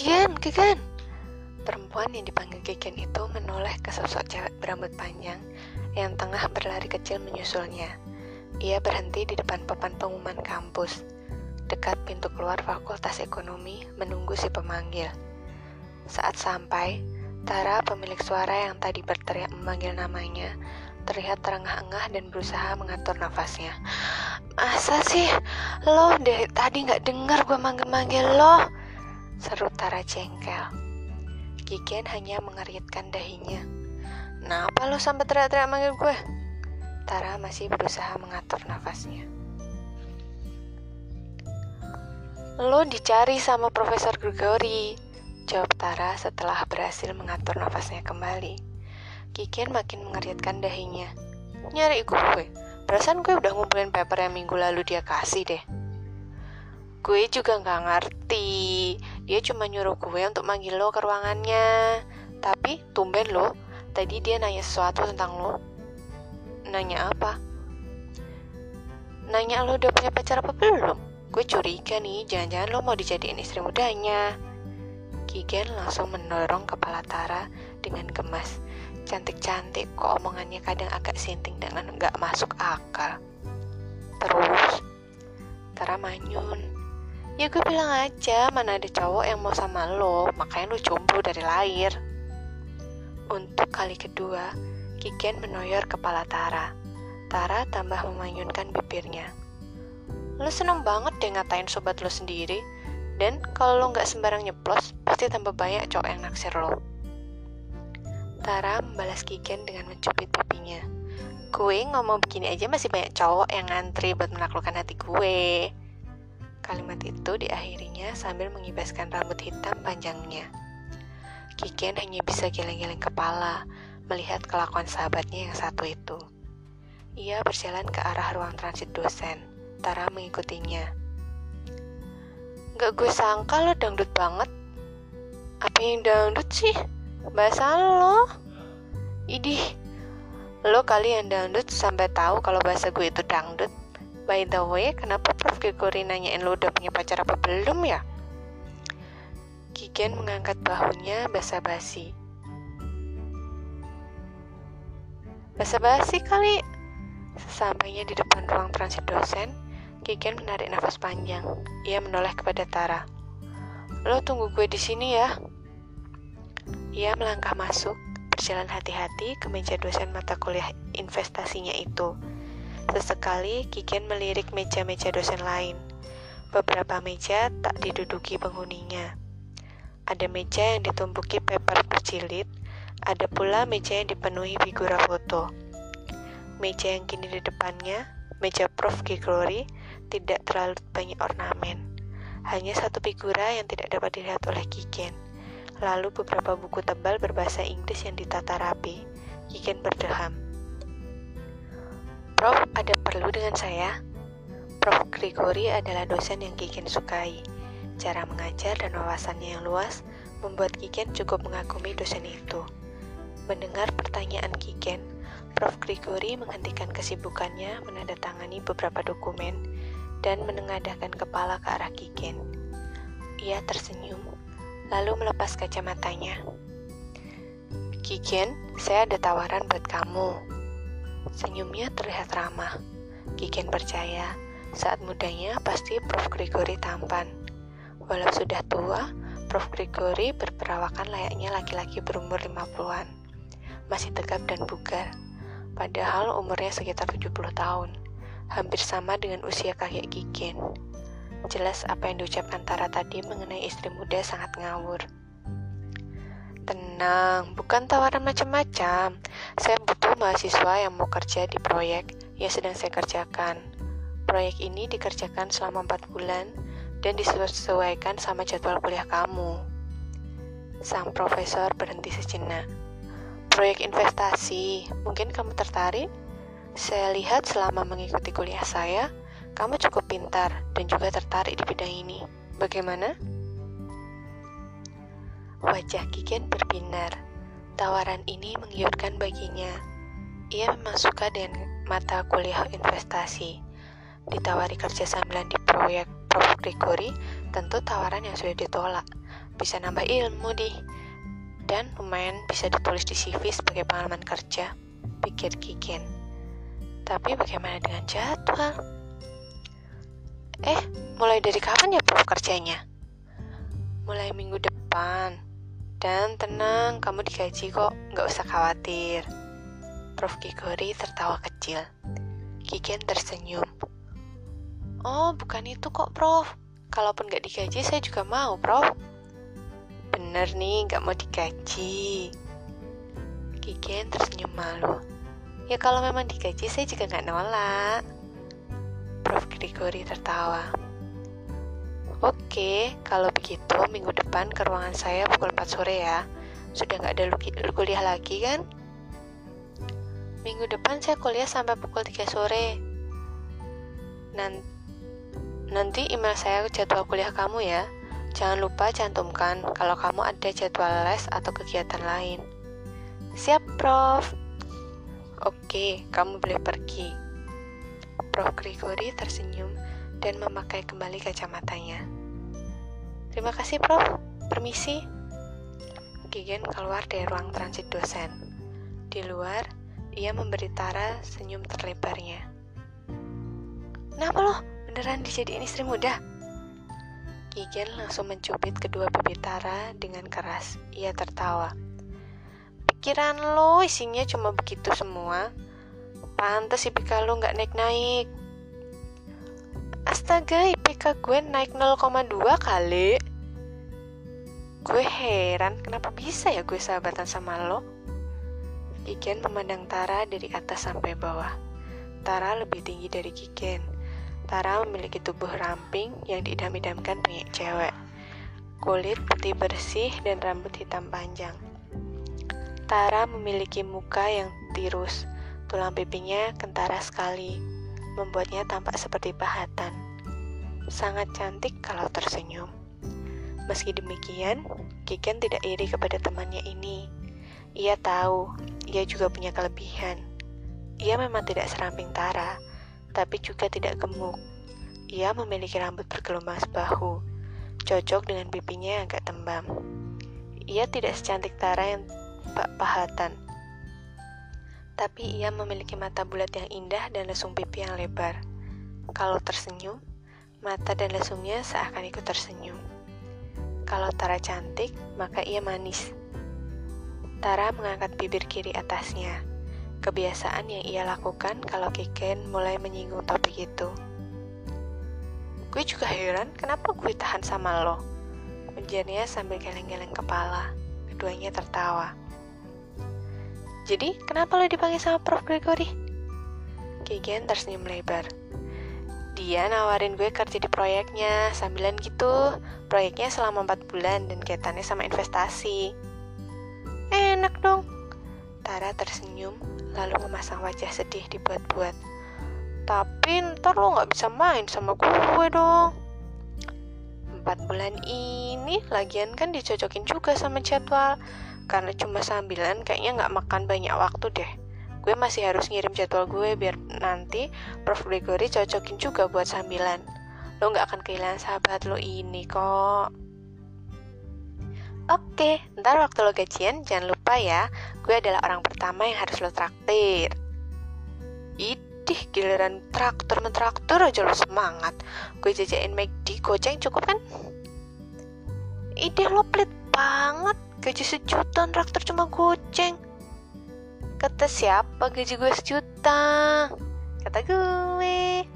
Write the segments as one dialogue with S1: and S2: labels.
S1: Kiken, Kiken. Perempuan yang dipanggil Kiken itu menoleh ke sosok cewek berambut panjang yang tengah berlari kecil menyusulnya. Ia berhenti di depan papan pengumuman kampus, dekat pintu keluar Fakultas Ekonomi, menunggu si pemanggil. Saat sampai, Tara, pemilik suara yang tadi berteriak memanggil namanya, terlihat terengah-engah dan berusaha mengatur nafasnya. Masa sih lo dari tadi nggak dengar gue manggil-manggil lo? Seru Tara jengkel. Kiken hanya mengeritkan dahinya. Kenapa lo sampai teriak-teriak manggil gue? Tara masih berusaha mengatur nafasnya. Lo dicari sama Profesor Gregory, jawab Tara setelah berhasil mengatur nafasnya kembali. Kiken makin mengeritkan dahinya. Nyari gue? Perasaan gue udah ngumpulin paper yang minggu lalu dia kasih deh. Gue juga nggak ngerti. Dia cuma nyuruh gue untuk manggil lo ke ruangannya. Tapi tumben lo, tadi dia nanya sesuatu tentang lo. Nanya apa? Nanya lo udah punya pacar apa belum? Gue curiga nih, jangan-jangan lo mau dijadiin istri mudanya. Kigen langsung mendorong kepala Tara dengan gemas. Cantik-cantik, kok omongannya kadang agak sinting dengan nggak masuk akal. Terus, Tara manyun. Ya gue bilang aja mana ada cowok yang mau sama lo, makanya lo jomblo dari lahir. Untuk kali kedua, Kiken menoyor kepala Tara. Tara tambah memanyunkan bibirnya. Lo seneng banget deh ngatain sobat lo sendiri, dan kalau lo nggak sembarang nyeplos, pasti tambah banyak cowok yang naksir lo. Tara membalas Kiken dengan mencubit pipinya. Gue ngomong begini aja masih banyak cowok yang ngantri buat menaklukkan hati gue. Kalimat itu diakhirinya sambil mengibaskan rambut hitam panjangnya. Kiken hanya bisa geleng-geleng kepala melihat kelakuan sahabatnya yang satu itu. Ia berjalan ke arah ruang transit dosen. Tara mengikutinya. Gak gue sangka lo dangdut banget. Apa yang dangdut sih? Bahasa lo? Idih, lo kali yang dangdut sampai tahu kalau bahasa gue itu dangdut. By the way, kenapa Prof. Gregory nanyain lo udah punya pacar apa belum ya? Kigen mengangkat bahunya basa-basi. Basa-basi kali. Sesampainya di depan ruang transit dosen, Kigen menarik nafas panjang. Ia menoleh kepada Tara. Lo tunggu gue di sini ya. Ia melangkah masuk, berjalan hati-hati ke meja dosen mata kuliah investasinya itu. Sesekali Kiken melirik meja-meja dosen lain. Beberapa meja tak diduduki penghuninya. Ada meja yang ditumpuki paper berjilid, ada pula meja yang dipenuhi figura foto. Meja yang kini di depannya, meja Prof. Gregory, tidak terlalu banyak ornamen. Hanya satu figura yang tidak dapat dilihat oleh Kiken. Lalu beberapa buku tebal berbahasa Inggris yang ditata rapi. Kiken berdeham. Prof, ada perlu dengan saya? Prof. Gregory adalah dosen yang Kiken sukai. Cara mengajar dan wawasannya yang luas membuat Kiken cukup mengagumi dosen itu. Mendengar pertanyaan Kiken, Prof. Gregory menghentikan kesibukannya menandatangani beberapa dokumen dan menengadahkan kepala ke arah Kiken. Ia tersenyum, lalu melepas kacamatanya. Kiken, saya ada tawaran buat kamu. Senyumnya terlihat ramah. Kiken percaya, saat mudanya pasti Prof. Gregory tampan. Walau sudah tua, Prof. Gregory berperawakan layaknya laki-laki berumur 50-an. Masih tegap dan bugar. Padahal umurnya sekitar 70 tahun. Hampir sama dengan usia kakek Kiken. Jelas apa yang diucapkan Tara tadi mengenai istri muda sangat ngawur. Tenang, bukan tawaran macam-macam. Saya butuh mahasiswa yang mau kerja di proyek yang sedang saya kerjakan. Proyek ini dikerjakan selama 4 bulan dan disesuaikan sama jadwal kuliah kamu. Sang profesor berhenti sejenak. Proyek investasi, mungkin kamu tertarik? Saya lihat selama mengikuti kuliah saya, kamu cukup pintar dan juga tertarik di bidang ini. Bagaimana? Wajah Kiken berbinar. Tawaran ini menggiurkan baginya. Ia memang suka dengan mata kuliah investasi. Ditawari kerja sambilan di proyek Prof. Gregory, tentu tawaran yang sudah ditolak. bisa nambah ilmu di dan lumayan bisa ditulis di CV sebagai pengalaman kerja, pikir Kiken. Tapi bagaimana dengan jadwal? Eh, mulai dari kapan ya prof kerjanya? Mulai minggu depan. Dan tenang, kamu digaji kok, nggak usah khawatir. Prof Kigori tertawa kecil. Kiken tersenyum. Oh, bukan itu kok, Prof. Kalaupun nggak digaji, saya juga mau, Prof. Bener nih, nggak mau digaji. Kiken tersenyum malu. Ya kalau memang digaji, saya juga nggak nolak. Prof Grigori tertawa. Oke, kalau begitu minggu depan ke ruangan saya pukul 4 sore ya. Sudah nggak ada kuliah lagi kan? Minggu depan saya kuliah sampai pukul 3 sore. Nanti Nanti email saya jadwal kuliah kamu ya. Jangan lupa cantumkan kalau kamu ada jadwal les atau kegiatan lain. Siap, Prof. Oke, kamu boleh pergi. Prof. Grigori tersenyum dan memakai kembali kacamatanya. Terima kasih, Prof. Permisi. Gigen keluar dari ruang transit dosen. Di luar, ia memberi Tara senyum terlebarnya. Kenapa loh? Beneran dijadiin istri muda? Gigen langsung mencubit kedua bibir Tara dengan keras. Ia tertawa. Pikiran lo isinya cuma begitu semua. Pantes IPK lo nggak naik-naik. Astaga, IPK gue naik 0,2 kali. Gue heran kenapa bisa ya gue sahabatan sama lo. Gigen memandang Tara dari atas sampai bawah. Tara lebih tinggi dari Gigen Tara memiliki tubuh ramping yang diidam-idamkan banyak cewek. Kulit putih bersih dan rambut hitam panjang. Tara memiliki muka yang tirus, tulang pipinya kentara sekali, membuatnya tampak seperti pahatan. Sangat cantik kalau tersenyum. Meski demikian, Kiken tidak iri kepada temannya ini. Ia tahu, ia juga punya kelebihan. Ia memang tidak seramping Tara, tapi juga tidak gemuk. Ia memiliki rambut bergelombang sebahu, cocok dengan pipinya yang agak tembam. Ia tidak secantik Tara yang pahatan, tapi ia memiliki mata bulat yang indah dan lesung pipi yang lebar. Kalau tersenyum, mata dan lesungnya seakan ikut tersenyum. Kalau Tara cantik, maka ia manis. Tara mengangkat bibir kiri atasnya kebiasaan yang ia lakukan kalau Kiken mulai menyinggung topik itu. Gue juga heran kenapa gue tahan sama lo. Ujarnya sambil geleng-geleng kepala. Keduanya tertawa. Jadi, kenapa lo dipanggil sama Prof. Gregory? Kiken tersenyum lebar. Dia nawarin gue kerja di proyeknya, sambilan gitu. Proyeknya selama 4 bulan dan kaitannya sama investasi. Enak dong. Tara tersenyum lalu memasang wajah sedih dibuat-buat. Tapi ntar lo gak bisa main sama gue dong. Empat bulan ini lagian kan dicocokin juga sama jadwal. Karena cuma sambilan kayaknya gak makan banyak waktu deh. Gue masih harus ngirim jadwal gue biar nanti Prof. Gregory cocokin juga buat sambilan. Lo gak akan kehilangan sahabat lo ini kok. Oke, ntar waktu lo gajian jangan lupa ya, gue adalah orang pertama yang harus lo traktir. Idih, giliran traktor mentraktor aja lo semangat. Gue jajain McD, goceng cukup kan? Idih lo pelit banget, gaji sejuta traktor cuma goceng. Kata siapa gaji gue sejuta? Kata gue.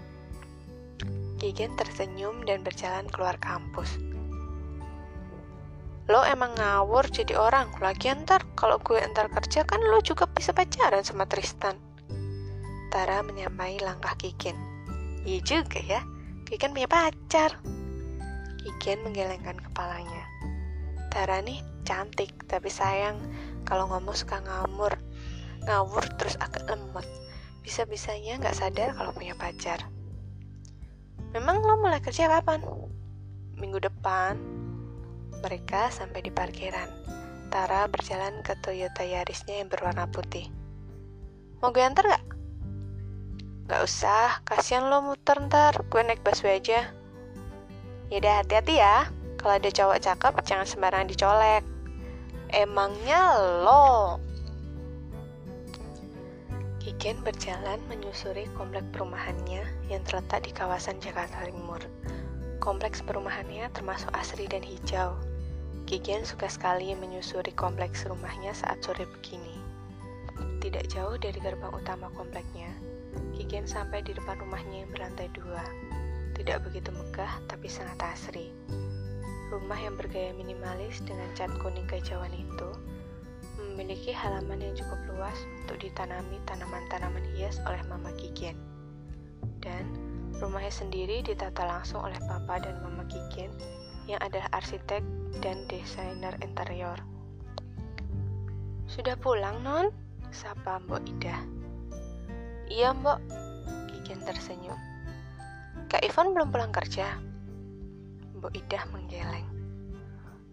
S1: Gigen tersenyum dan berjalan keluar kampus lo emang ngawur jadi orang lagi ntar kalau gue ntar kerja kan lo juga bisa pacaran sama Tristan Tara menyamai langkah Kikin iya juga ya Kikin punya pacar Kikin menggelengkan kepalanya Tara nih cantik tapi sayang kalau ngomong suka ngamur ngawur terus agak lemot bisa-bisanya nggak sadar kalau punya pacar memang lo mulai kerja kapan? minggu depan mereka sampai di parkiran. Tara berjalan ke Toyota Yarisnya yang berwarna putih. Mau gue antar gak? Gak usah, kasihan lo muter ntar, gue naik busway aja. Yaudah hati-hati ya, kalau ada cowok cakep jangan sembarangan dicolek. Emangnya lo? Kiken berjalan menyusuri komplek perumahannya yang terletak di kawasan Jakarta Timur. Kompleks perumahannya termasuk asri dan hijau. Kiken suka sekali menyusuri kompleks rumahnya saat sore begini. Tidak jauh dari gerbang utama kompleknya, Kiken sampai di depan rumahnya yang berlantai dua. Tidak begitu megah, tapi sangat asri. Rumah yang bergaya minimalis dengan cat kuning kehijauan itu memiliki halaman yang cukup luas untuk ditanami tanaman-tanaman hias oleh Mama Kigen. Dan rumahnya sendiri ditata langsung oleh Papa dan Mama Kigen yang adalah arsitek dan desainer interior. Sudah pulang, Non? Sapa Mbok Ida. Iya, Mbok. Kigen tersenyum. Kak Ivan belum pulang kerja? Mbok Ida menggeleng.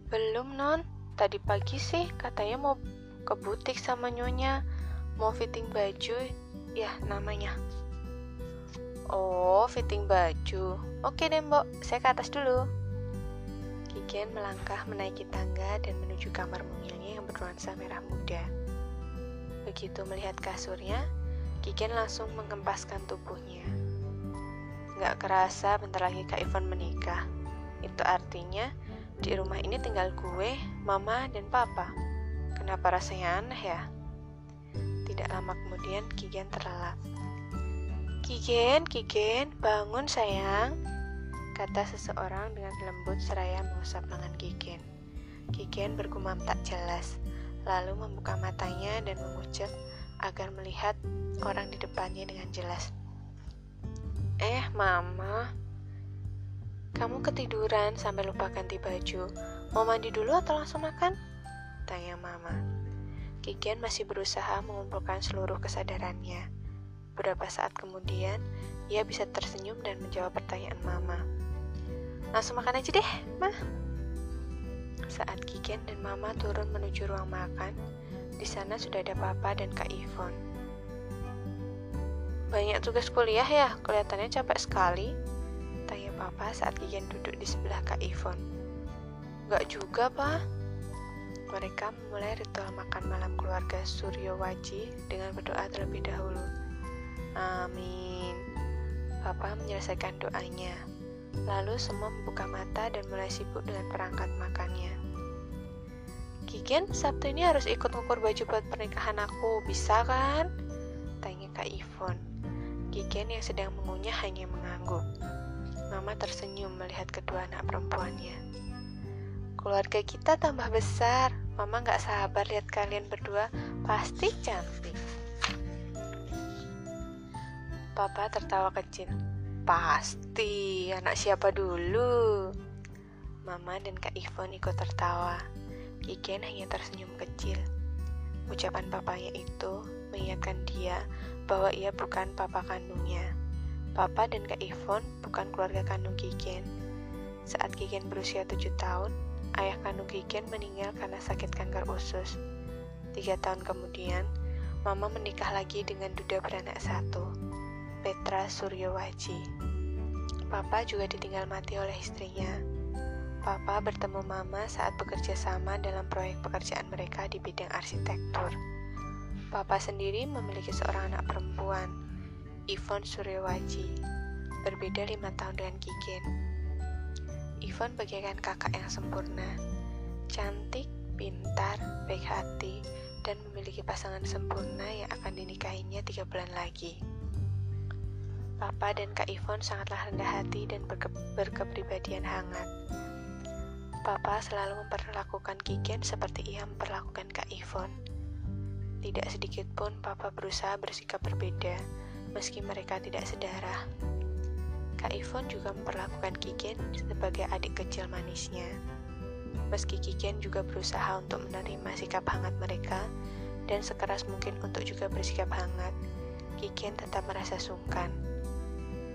S1: Belum, Non. Tadi pagi sih katanya mau ke butik sama nyonya mau fitting baju ya namanya oh fitting baju oke deh mbok saya ke atas dulu Kigen melangkah menaiki tangga dan menuju kamar mungilnya yang bernuansa merah muda. Begitu melihat kasurnya, Kigen langsung mengempaskan tubuhnya. Gak kerasa bentar lagi Kak Ivan menikah. Itu artinya di rumah ini tinggal gue, mama, dan papa. Kenapa rasanya aneh ya? Tidak lama kemudian Kigen terlelap. Kigen, Kigen, bangun sayang, kata seseorang dengan lembut seraya mengusap lengan Kigen. Kigen bergumam tak jelas, lalu membuka matanya dan mengucap agar melihat orang di depannya dengan jelas. Eh, Mama, kamu ketiduran sampai lupa ganti baju. Mau mandi dulu atau langsung makan? tanya Mama. Kikian masih berusaha mengumpulkan seluruh kesadarannya. Beberapa saat kemudian, ia bisa tersenyum dan menjawab pertanyaan Mama. Langsung makan aja deh, Ma. Saat Kikian dan Mama turun menuju ruang makan, di sana sudah ada Papa dan Kak Ivon. Banyak tugas kuliah ya, kelihatannya capek sekali. Papa saat Kikian duduk di sebelah Kak Ivon. Gak juga, Pak mereka memulai ritual makan malam keluarga Suryo Waji dengan berdoa terlebih dahulu. Amin. Papa menyelesaikan doanya. Lalu semua membuka mata dan mulai sibuk dengan perangkat makannya. Kigen, Sabtu ini harus ikut ngukur baju buat pernikahan aku, bisa kan? Tanya Kak Ivon. Kigen yang sedang mengunyah hanya mengangguk. Mama tersenyum melihat kedua anak perempuannya. Keluarga kita tambah besar, Mama gak sabar lihat kalian berdua, pasti cantik. Papa tertawa kecil. Pasti, anak siapa dulu? Mama dan Kak Ivon ikut tertawa. Kiken hanya tersenyum kecil. Ucapan papanya itu mengingatkan dia bahwa ia bukan papa kandungnya. Papa dan Kak Ivon bukan keluarga kandung Kiken. Saat Kiken berusia tujuh tahun, ayah kandung Kiken meninggal karena sakit kanker usus. Tiga tahun kemudian, Mama menikah lagi dengan duda beranak satu, Petra Suryowaji. Papa juga ditinggal mati oleh istrinya. Papa bertemu Mama saat bekerja sama dalam proyek pekerjaan mereka di bidang arsitektur. Papa sendiri memiliki seorang anak perempuan, Ivon Suryowaji, berbeda lima tahun dengan Kiken. Ivan bagaikan kakak yang sempurna, cantik, pintar, baik hati, dan memiliki pasangan sempurna yang akan dinikahinya tiga bulan lagi. Papa dan Kak Ivon sangatlah rendah hati dan berke berkepribadian hangat. Papa selalu memperlakukan Kiken seperti ia memperlakukan Kak Ivon. Tidak sedikit pun Papa berusaha bersikap berbeda, meski mereka tidak sedarah. Kak Ivon juga memperlakukan Kiken sebagai adik kecil manisnya. Meski Kiken juga berusaha untuk menerima sikap hangat mereka dan sekeras mungkin untuk juga bersikap hangat, Kiken tetap merasa sungkan.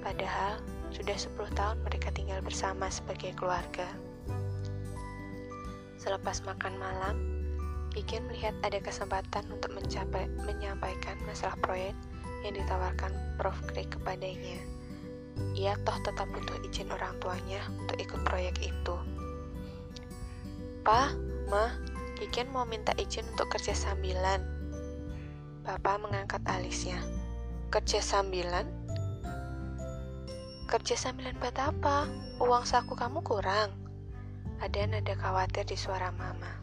S1: Padahal, sudah 10 tahun mereka tinggal bersama sebagai keluarga. Selepas makan malam, Kiken melihat ada kesempatan untuk mencapai, menyampaikan masalah proyek yang ditawarkan Prof. Craig kepadanya ia toh tetap butuh izin orang tuanya untuk ikut proyek itu. Pa, Ma, Kiken mau minta izin untuk kerja sambilan. Papa mengangkat alisnya. Kerja sambilan? Kerja sambilan buat apa? Uang saku kamu kurang. Ada nada khawatir di suara mama.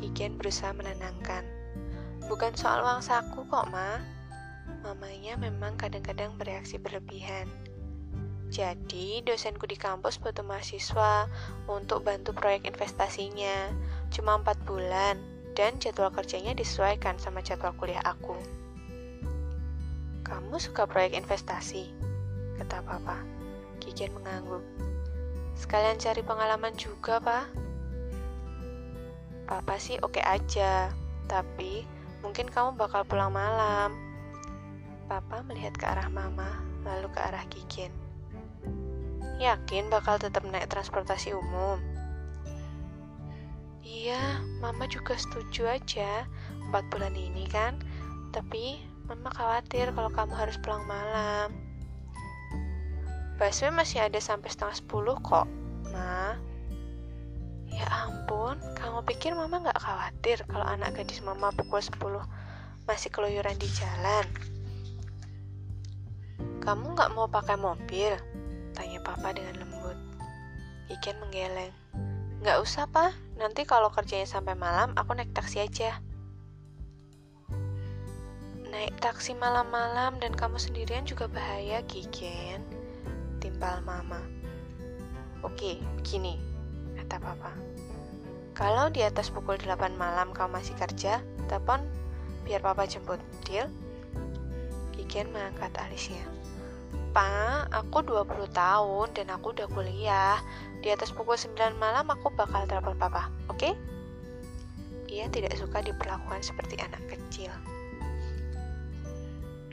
S1: Kiken berusaha menenangkan. Bukan soal uang saku kok, Ma. Mamanya memang kadang-kadang bereaksi berlebihan. Jadi, dosenku di kampus butuh mahasiswa untuk bantu proyek investasinya. Cuma 4 bulan, dan jadwal kerjanya disesuaikan sama jadwal kuliah aku. Kamu suka proyek investasi? Kata papa. Kikin mengangguk. Sekalian cari pengalaman juga, Pak. Papa sih oke okay aja, tapi mungkin kamu bakal pulang malam. Papa melihat ke arah mama, lalu ke arah Kikin. Yakin bakal tetap naik transportasi umum? Iya, mama juga setuju aja. Empat bulan ini kan. Tapi, mama khawatir kalau kamu harus pulang malam. Busway masih ada sampai setengah sepuluh kok, ma. Ya ampun, kamu pikir mama gak khawatir kalau anak gadis mama pukul 10 masih keluyuran di jalan? Kamu gak mau pakai mobil? Tanya papa dengan lembut. Iken menggeleng. Nggak usah, pak. Nanti kalau kerjanya sampai malam, aku naik taksi aja. Naik taksi malam-malam dan kamu sendirian juga bahaya, Kiken. Timpal mama. Oke, begini, kata papa. Kalau di atas pukul 8 malam kamu masih kerja, telepon biar papa jemput. Deal? Kiken mengangkat alisnya. Pak, aku 20 tahun dan aku udah kuliah. Di atas pukul 9 malam aku bakal telepon papa, oke? Okay? Ia tidak suka diperlakukan seperti anak kecil.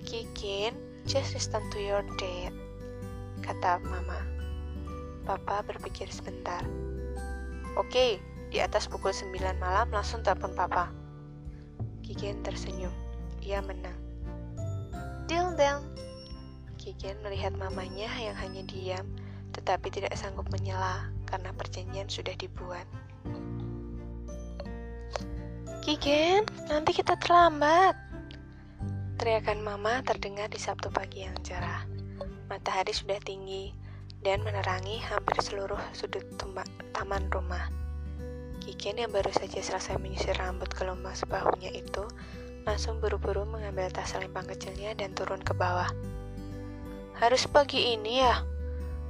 S1: Kikin, just listen to your dad, kata mama. Papa berpikir sebentar. Oke, okay, di atas pukul 9 malam langsung telepon papa. Kikin tersenyum. Ia menang. Deal, deal. Kigen melihat mamanya yang hanya diam, tetapi tidak sanggup menyela karena perjanjian sudah dibuat. Kigen, nanti kita terlambat. Teriakan mama terdengar di Sabtu pagi yang cerah. Matahari sudah tinggi dan menerangi hampir seluruh sudut taman rumah. Kiken yang baru saja selesai menyisir rambut gelombang sebahunya itu langsung buru-buru mengambil tas selempang kecilnya dan turun ke bawah. Harus pagi ini ya?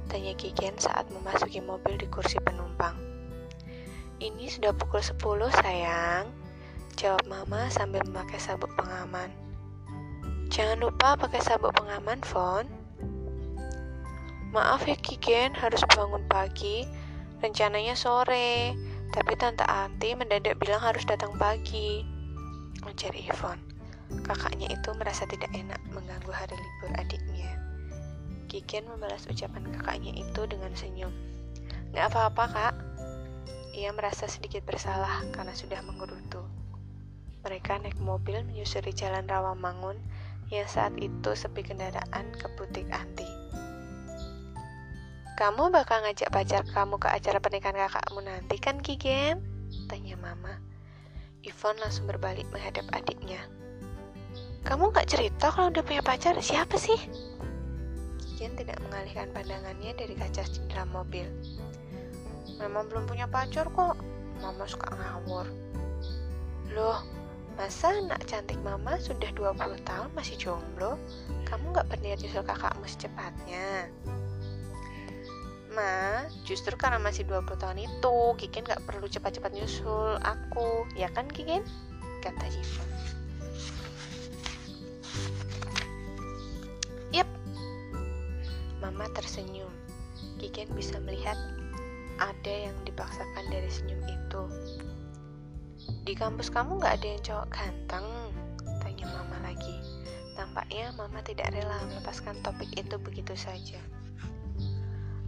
S1: Tanya Kiken saat memasuki mobil di kursi penumpang. Ini sudah pukul 10 sayang. Jawab mama sambil memakai sabuk pengaman. Jangan lupa pakai sabuk pengaman, Fon. Maaf ya Kiken, harus bangun pagi. Rencananya sore, tapi Tante Anti mendadak bilang harus datang pagi. Ujar Ivon. Kakaknya itu merasa tidak enak mengganggu hari libur adiknya. Kiken membalas ucapan kakaknya itu dengan senyum. Gak apa-apa kak. Ia merasa sedikit bersalah karena sudah menggerutu. Mereka naik mobil menyusuri jalan Rawamangun yang saat itu sepi kendaraan ke butik anti. Kamu bakal ngajak pacar kamu ke acara pernikahan kakakmu nanti kan Kigen? Tanya mama. Ivon langsung berbalik menghadap adiknya. Kamu gak cerita kalau udah punya pacar siapa sih? Kian tidak mengalihkan pandangannya dari kaca jendela mobil. Mama belum punya pacar kok. Mama suka ngawur. Loh, masa anak cantik mama sudah 20 tahun masih jomblo? Kamu gak berniat nyusul kakakmu secepatnya? Ma, justru karena masih 20 tahun itu, Kikin gak perlu cepat-cepat nyusul aku. Ya kan, Kikin? Kata Jivan. Mama tersenyum. Kiken bisa melihat ada yang dipaksakan dari senyum itu. Di kampus kamu gak ada yang cowok ganteng? Tanya mama lagi. Tampaknya mama tidak rela melepaskan topik itu begitu saja.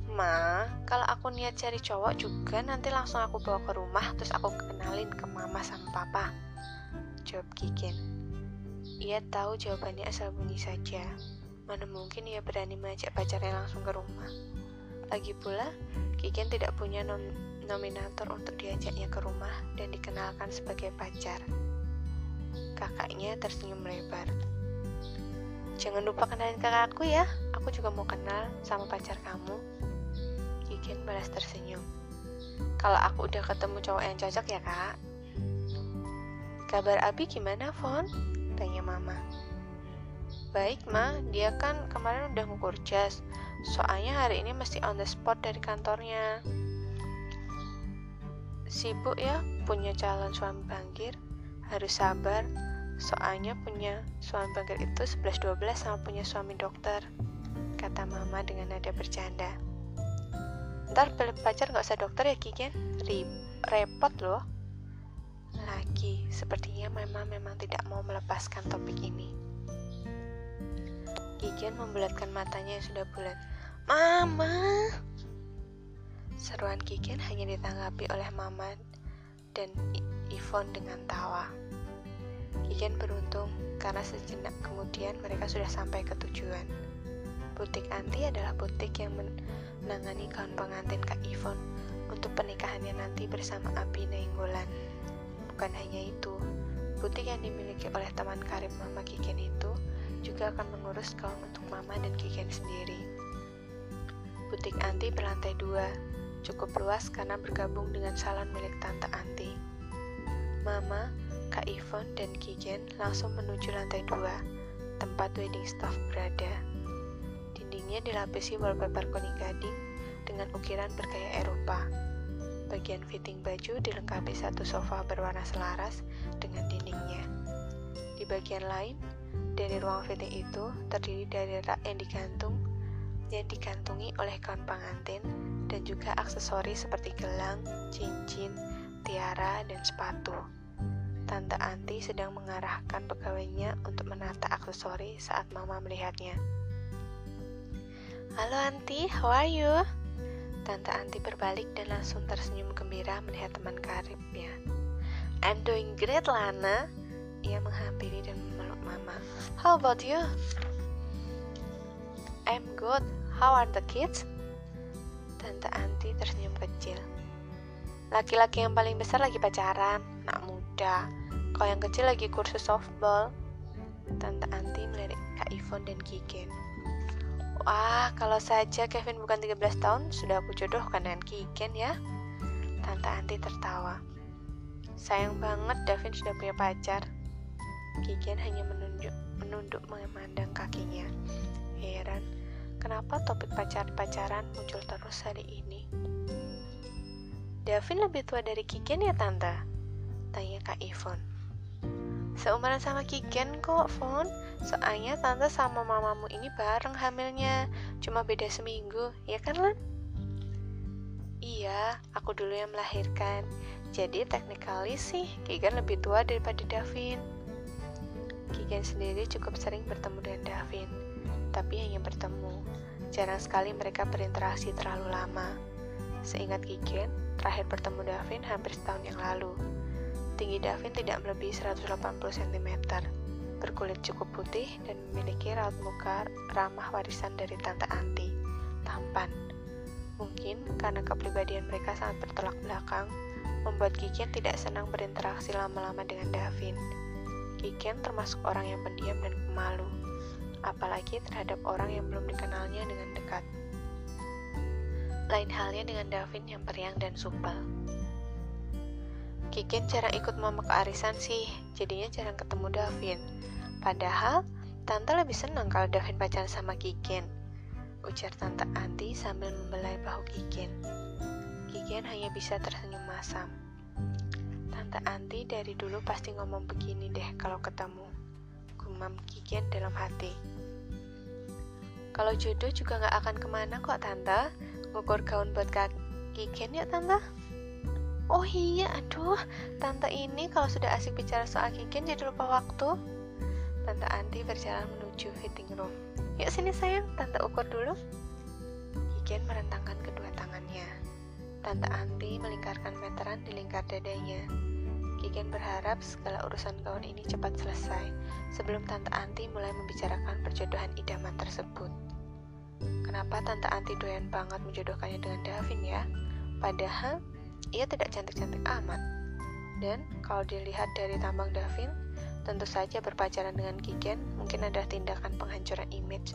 S1: Ma, kalau aku niat cari cowok juga nanti langsung aku bawa ke rumah terus aku kenalin ke mama sama papa. Jawab Kiken. Ia tahu jawabannya asal bunyi saja. Mana mungkin ia berani mengajak pacarnya langsung ke rumah. Lagi pula, Kiken tidak punya nom nominator untuk diajaknya ke rumah dan dikenalkan sebagai pacar. Kakaknya tersenyum lebar. Jangan lupa kenalin kakakku ya, aku juga mau kenal sama pacar kamu. Kiken balas tersenyum. Kalau aku udah ketemu cowok yang cocok ya kak. Kabar Abi gimana, Fon? Tanya mama. Baik, Ma. Dia kan kemarin udah ngukur jas. Soalnya hari ini mesti on the spot dari kantornya. Sibuk ya, punya calon suami bangkir. Harus sabar, soalnya punya suami bangkir itu 11-12 sama punya suami dokter. Kata mama dengan nada bercanda. Ntar beli pacar gak usah dokter ya Kiken? Rip, repot loh. Lagi, sepertinya mama memang tidak mau melepaskan topik ini. Gigian membulatkan matanya yang sudah bulat. Mama! Seruan Gigian hanya ditanggapi oleh Mama dan Ivon dengan tawa. Gigian beruntung karena sejenak kemudian mereka sudah sampai ke tujuan. Butik Anti adalah butik yang menangani kawan pengantin Kak Ivon untuk pernikahannya nanti bersama Abi Nainggolan. Bukan hanya itu, butik yang dimiliki oleh teman karib Mama Kiken itu juga akan mengurus gaun untuk Mama dan Kiken sendiri. Butik Anti berlantai dua, cukup luas karena bergabung dengan salon milik Tante Anti. Mama, Kak Ivon, dan Kiken langsung menuju lantai dua, tempat wedding staff berada. Dindingnya dilapisi wallpaper kuning gading dengan ukiran bergaya Eropa. Bagian fitting baju dilengkapi satu sofa berwarna selaras dengan dindingnya. Di bagian lain, dari ruang fitting itu terdiri dari rak yang digantung yang digantungi oleh kawan pengantin dan juga aksesoris seperti gelang, cincin, tiara, dan sepatu. Tante Anti sedang mengarahkan pegawainya untuk menata aksesori saat Mama melihatnya. Halo Anti, how are you? Tante Anti berbalik dan langsung tersenyum gembira melihat teman karibnya. I'm doing great, Lana. Ia menghampiri dan Mama. How about you? I'm good. How are the kids? Tante Anti tersenyum kecil. Laki-laki yang paling besar lagi pacaran, nak muda. Kalau yang kecil lagi kursus softball. Tante Anti melirik Kak Ivon dan Kiken. Wah, kalau saja Kevin bukan 13 tahun, sudah aku jodohkan dengan Kiken ya. Tante Anti tertawa. Sayang banget Davin sudah punya pacar. Kikian hanya menunjuk, menunduk memandang kakinya. Heran, kenapa topik pacar-pacaran muncul terus hari ini? Davin lebih tua dari Kikian ya, Tante? Tanya Kak Ivon. Seumuran sama Kikian kok, Fon. Soalnya Tante sama mamamu ini bareng hamilnya. Cuma beda seminggu, ya kan, Lan? Iya, aku dulu yang melahirkan. Jadi technically sih, Kigan lebih tua daripada Davin. Kigen sendiri cukup sering bertemu dengan Davin, tapi hanya bertemu. Jarang sekali mereka berinteraksi terlalu lama. Seingat Kigen, terakhir bertemu Davin hampir setahun yang lalu. Tinggi Davin tidak melebihi 180 cm, berkulit cukup putih dan memiliki raut muka ramah warisan dari Tante Anti, tampan. Mungkin karena kepribadian mereka sangat bertolak belakang, membuat Kiken tidak senang berinteraksi lama-lama dengan Davin. Kiken termasuk orang yang pendiam dan pemalu, apalagi terhadap orang yang belum dikenalnya dengan dekat. Lain halnya dengan Davin yang periang dan supel. Kiken jarang ikut mama ke arisan sih, jadinya jarang ketemu Davin. Padahal, Tante lebih senang kalau Davin pacaran sama Kiken. Ujar Tante Anti sambil membelai bahu Kiken. Kiken hanya bisa tersenyum masam. Tante Anti dari dulu pasti ngomong begini deh kalau ketemu. Gumam Kikian dalam hati. Kalau jodoh juga gak akan ke mana kok Tante. Ngukur gaun buat kak Kikian ya Tante. Oh iya, aduh, Tante ini kalau sudah asik bicara soal Kikian jadi lupa waktu. Tante Anti berjalan menuju fitting room. Yuk sini sayang, Tante ukur dulu. Kikian merentangkan kedua tangannya. Tante Anti melingkarkan meteran di lingkar dadanya. Kiken berharap segala urusan gaun ini cepat selesai sebelum Tante Anti mulai membicarakan perjodohan idaman tersebut. Kenapa Tante Anti doyan banget menjodohkannya dengan Davin ya? Padahal ia tidak cantik-cantik amat. Dan kalau dilihat dari tambang Davin, tentu saja berpacaran dengan Kiken mungkin ada tindakan penghancuran image.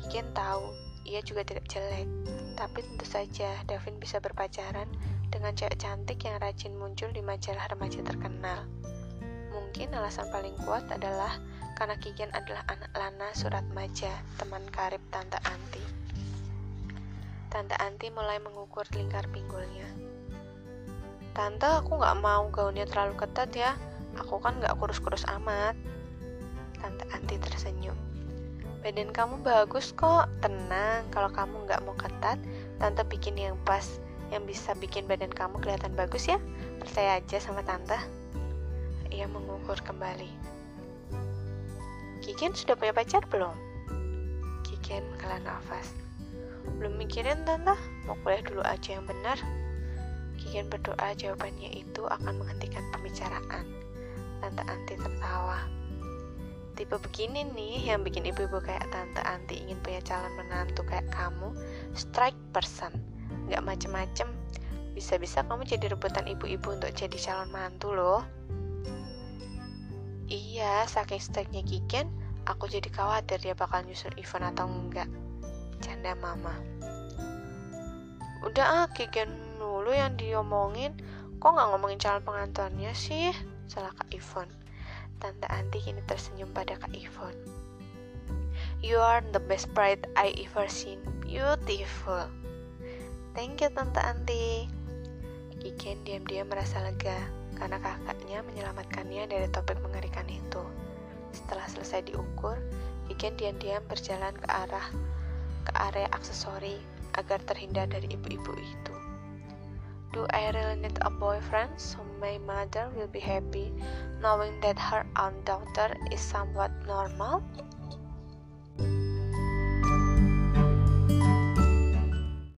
S1: Kiken tahu ia juga tidak jelek, tapi tentu saja Davin bisa berpacaran dengan cewek cantik yang rajin muncul di majalah remaja terkenal. Mungkin alasan paling kuat adalah karena Kiken adalah anak Lana Surat Maja, teman karib Tante Anti. Tante Anti mulai mengukur lingkar pinggulnya. Tante, aku nggak mau gaunnya terlalu ketat ya. Aku kan nggak kurus-kurus amat. Tante Anti tersenyum. Badan kamu bagus kok, tenang. Kalau kamu nggak mau ketat, Tante bikin yang pas, yang bisa bikin badan kamu kelihatan bagus ya. Percaya aja sama Tante. Ia mengukur kembali. Kiken sudah punya pacar belum? Kiken menghela nafas. Belum mikirin tante, mau kuliah dulu aja yang benar. Kiken berdoa jawabannya itu akan menghentikan pembicaraan. Tante Anti tertawa. Tipe begini nih yang bikin ibu-ibu kayak Tante Anti ingin punya calon menantu kayak kamu, strike person, nggak macem-macem. Bisa-bisa kamu jadi rebutan ibu-ibu untuk jadi calon mantu loh. Iya, saking strike-nya Kiken, aku jadi khawatir dia bakal nyusul event atau enggak. Canda mama. Udah ah, Kiken dulu yang diomongin. Kok nggak ngomongin calon pengantinnya sih? Salah Kak Ivon. Tante Anti kini tersenyum pada Kak Ivon. You are the best bride I ever seen. Beautiful. Thank you Tante Anti. Kiken diam-diam merasa lega karena kakaknya menyelamatkannya dari topik mengerikan itu. Setelah selesai diukur, Kiken diam-diam berjalan ke arah ke area aksesori agar terhindar dari ibu-ibu itu. Do I really need a boyfriend so my mother will be happy knowing that her own daughter is somewhat normal?